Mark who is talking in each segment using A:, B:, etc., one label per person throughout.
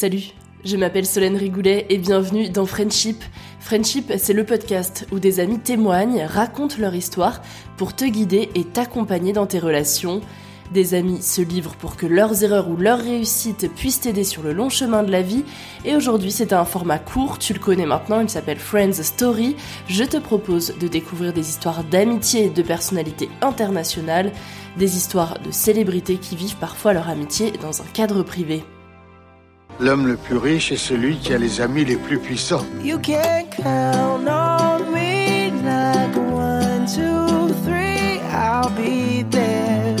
A: Salut, je m'appelle Solène Rigoulet et bienvenue dans Friendship. Friendship, c'est le podcast où des amis témoignent, racontent leur histoire pour te guider et t'accompagner dans tes relations. Des amis se livrent pour que leurs erreurs ou leurs réussites puissent t'aider sur le long chemin de la vie. Et aujourd'hui, c'est un format court, tu le connais maintenant, il s'appelle Friends Story. Je te propose de découvrir des histoires d'amitié et de personnalités internationales, des histoires de célébrités qui vivent parfois leur amitié dans un cadre privé.
B: L'homme le plus riche est celui qui a les amis les plus puissants.
C: You can count on me like one, two, three, I'll be there.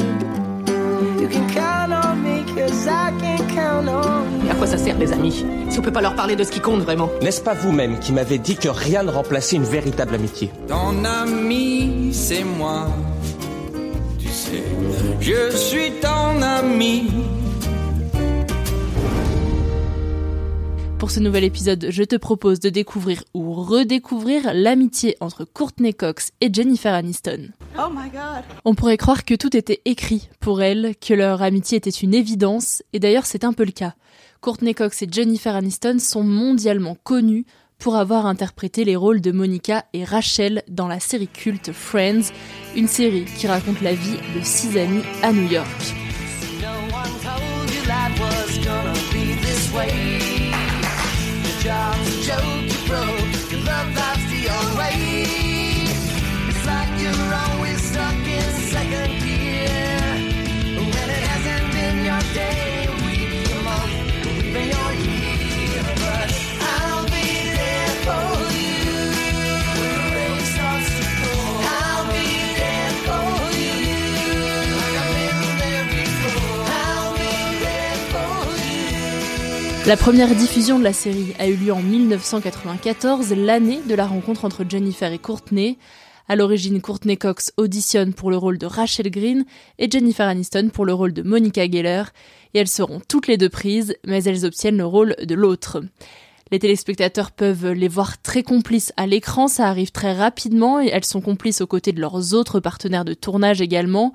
C: You can count on me cause I can count on you.
D: À quoi ça sert les amis Si on peut pas leur parler de ce qui compte vraiment?
E: N'est-ce pas vous-même qui m'avez dit que rien ne remplaçait une véritable amitié?
F: Ton ami, c'est moi. Tu sais, je suis ton ami.
A: Pour ce nouvel épisode, je te propose de découvrir ou redécouvrir l'amitié entre Courtney Cox et Jennifer Aniston.
G: Oh my god.
A: On pourrait croire que tout était écrit pour elles, que leur amitié était une évidence, et d'ailleurs c'est un peu le cas. Courtney Cox et Jennifer Aniston sont mondialement connues pour avoir interprété les rôles de Monica et Rachel dans la série culte Friends, une série qui raconte la vie de six amis à New York.
C: Job's a
A: La première diffusion de la série a eu lieu en 1994, l'année de la rencontre entre Jennifer et Courtney. À l'origine, Courtney Cox auditionne pour le rôle de Rachel Green et Jennifer Aniston pour le rôle de Monica Geller, et elles seront toutes les deux prises, mais elles obtiennent le rôle de l'autre. Les téléspectateurs peuvent les voir très complices à l'écran, ça arrive très rapidement et elles sont complices aux côtés de leurs autres partenaires de tournage également.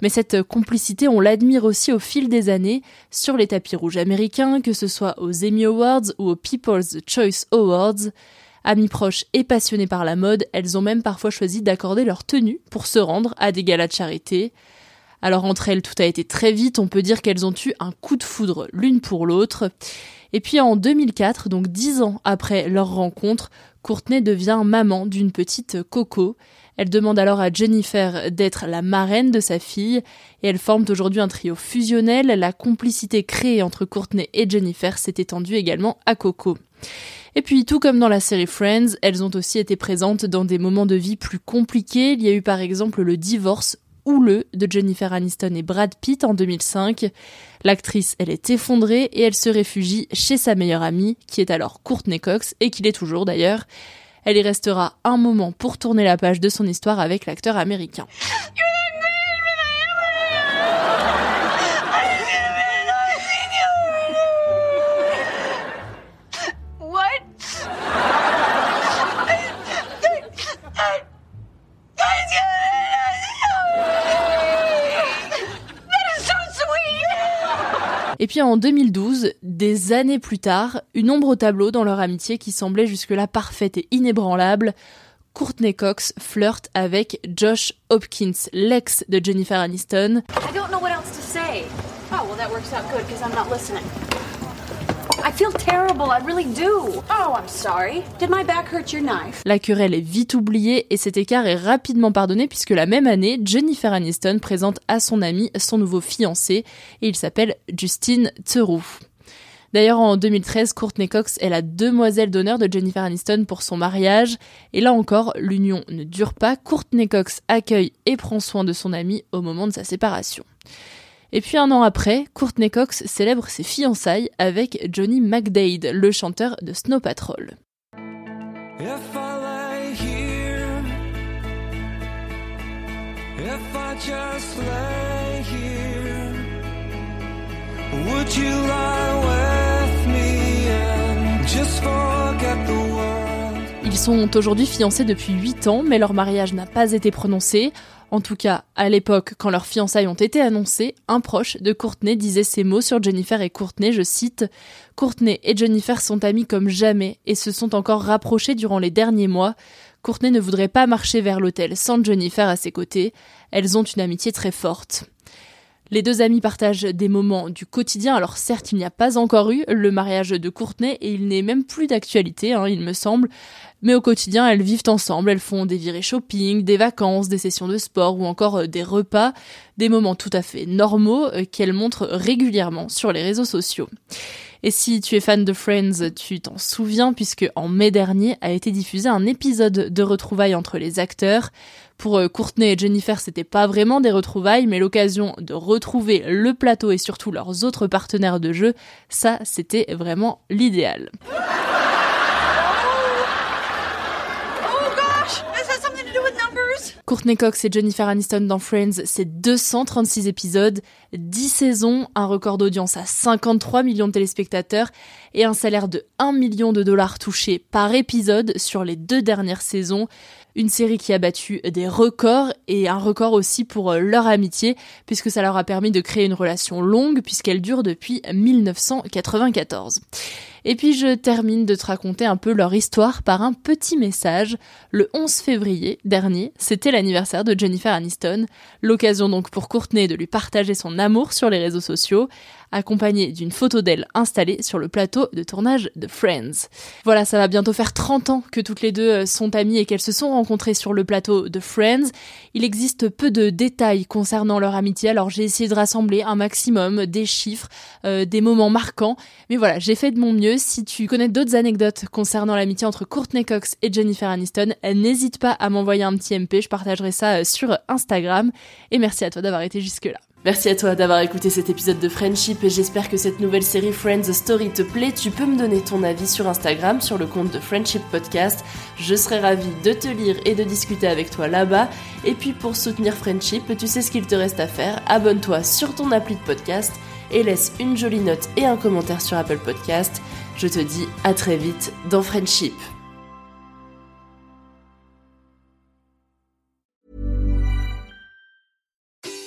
A: Mais cette complicité, on l'admire aussi au fil des années sur les tapis rouges américains, que ce soit aux Emmy Awards ou aux People's Choice Awards. Amies proches et passionnées par la mode, elles ont même parfois choisi d'accorder leur tenue pour se rendre à des galas de charité. Alors entre elles, tout a été très vite, on peut dire qu'elles ont eu un coup de foudre l'une pour l'autre. Et puis en 2004, donc dix ans après leur rencontre, Courtney devient maman d'une petite Coco. Elle demande alors à Jennifer d'être la marraine de sa fille et elles forment aujourd'hui un trio fusionnel. La complicité créée entre Courtney et Jennifer s'est étendue également à Coco. Et puis, tout comme dans la série Friends, elles ont aussi été présentes dans des moments de vie plus compliqués. Il y a eu par exemple le divorce houleux de Jennifer Aniston et Brad Pitt en 2005. L'actrice, elle est effondrée et elle se réfugie chez sa meilleure amie, qui est alors Courtney Cox, et qui l'est toujours d'ailleurs. Elle y restera un moment pour tourner la page de son histoire avec l'acteur américain. Puis en 2012, des années plus tard, une ombre au tableau dans leur amitié qui semblait jusque-là parfaite et inébranlable. Courtney Cox flirte avec Josh Hopkins, l'ex de Jennifer Aniston.
G: I don't know what else to say. Oh, well, that works out good because I'm not listening. I feel terrible, I really do. Oh, I'm sorry. Did my back hurt your knife?
A: La querelle est vite oubliée et cet écart est rapidement pardonné puisque la même année, Jennifer Aniston présente à son ami son nouveau fiancé et il s'appelle Justin Theroux. D'ailleurs, en 2013, Courtney Cox est la demoiselle d'honneur de Jennifer Aniston pour son mariage. Et là encore, l'union ne dure pas. Courtney Cox accueille et prend soin de son ami au moment de sa séparation. Et puis un an après, Courtney Cox célèbre ses fiançailles avec Johnny McDade, le chanteur de Snow Patrol.
F: If I lay here, if I just lay here, would you lie with me and just forget the world?
A: Ils sont aujourd'hui fiancés depuis 8 ans, mais leur mariage n'a pas été prononcé. En tout cas, à l'époque, quand leurs fiançailles ont été annoncées, un proche de Courtney disait ces mots sur Jennifer et Courtney, je cite Courtney et Jennifer sont amis comme jamais et se sont encore rapprochés durant les derniers mois. Courtney ne voudrait pas marcher vers l'hôtel sans Jennifer à ses côtés. Elles ont une amitié très forte. Les deux amis partagent des moments du quotidien. Alors certes, il n'y a pas encore eu le mariage de Courtney et il n'est même plus d'actualité, hein, il me semble. Mais au quotidien, elles vivent ensemble, elles font des virées shopping, des vacances, des sessions de sport ou encore euh, des repas, des moments tout à fait normaux euh, qu'elles montrent régulièrement sur les réseaux sociaux. Et si tu es fan de Friends, tu t'en souviens puisque en mai dernier a été diffusé un épisode de retrouvailles entre les acteurs. Pour euh, Courtney et Jennifer, c'était pas vraiment des retrouvailles, mais l'occasion de retrouver le plateau et surtout leurs autres partenaires de jeu, ça c'était vraiment l'idéal. Courtney Cox et Jennifer Aniston dans Friends, c'est 236 épisodes, 10 saisons, un record d'audience à 53 millions de téléspectateurs et un salaire de 1 million de dollars touchés par épisode sur les deux dernières saisons. Une série qui a battu des records et un record aussi pour leur amitié puisque ça leur a permis de créer une relation longue puisqu'elle dure depuis 1994. Et puis je termine de te raconter un peu leur histoire par un petit message. Le 11 février dernier, c'était l'anniversaire de Jennifer Aniston, l'occasion donc pour Courtney de lui partager son amour sur les réseaux sociaux, accompagné d'une photo d'elle installée sur le plateau de tournage de Friends. Voilà, ça va bientôt faire 30 ans que toutes les deux sont amies et qu'elles se sont sur le plateau de Friends. Il existe peu de détails concernant leur amitié, alors j'ai essayé de rassembler un maximum des chiffres, euh, des moments marquants, mais voilà, j'ai fait de mon mieux. Si tu connais d'autres anecdotes concernant l'amitié entre Courtney Cox et Jennifer Aniston, n'hésite pas à m'envoyer un petit MP, je partagerai ça sur Instagram. Et merci à toi d'avoir été jusque-là. Merci à toi d'avoir écouté cet épisode de Friendship et j'espère que cette nouvelle série Friends Story te plaît. Tu peux me donner ton avis sur Instagram, sur le compte de Friendship Podcast. Je serai ravie de te lire et de discuter avec toi là-bas. Et puis pour soutenir Friendship, tu sais ce qu'il te reste à faire. Abonne-toi sur ton appli de podcast et laisse une jolie note et un commentaire sur Apple Podcast. Je te dis à très vite dans Friendship.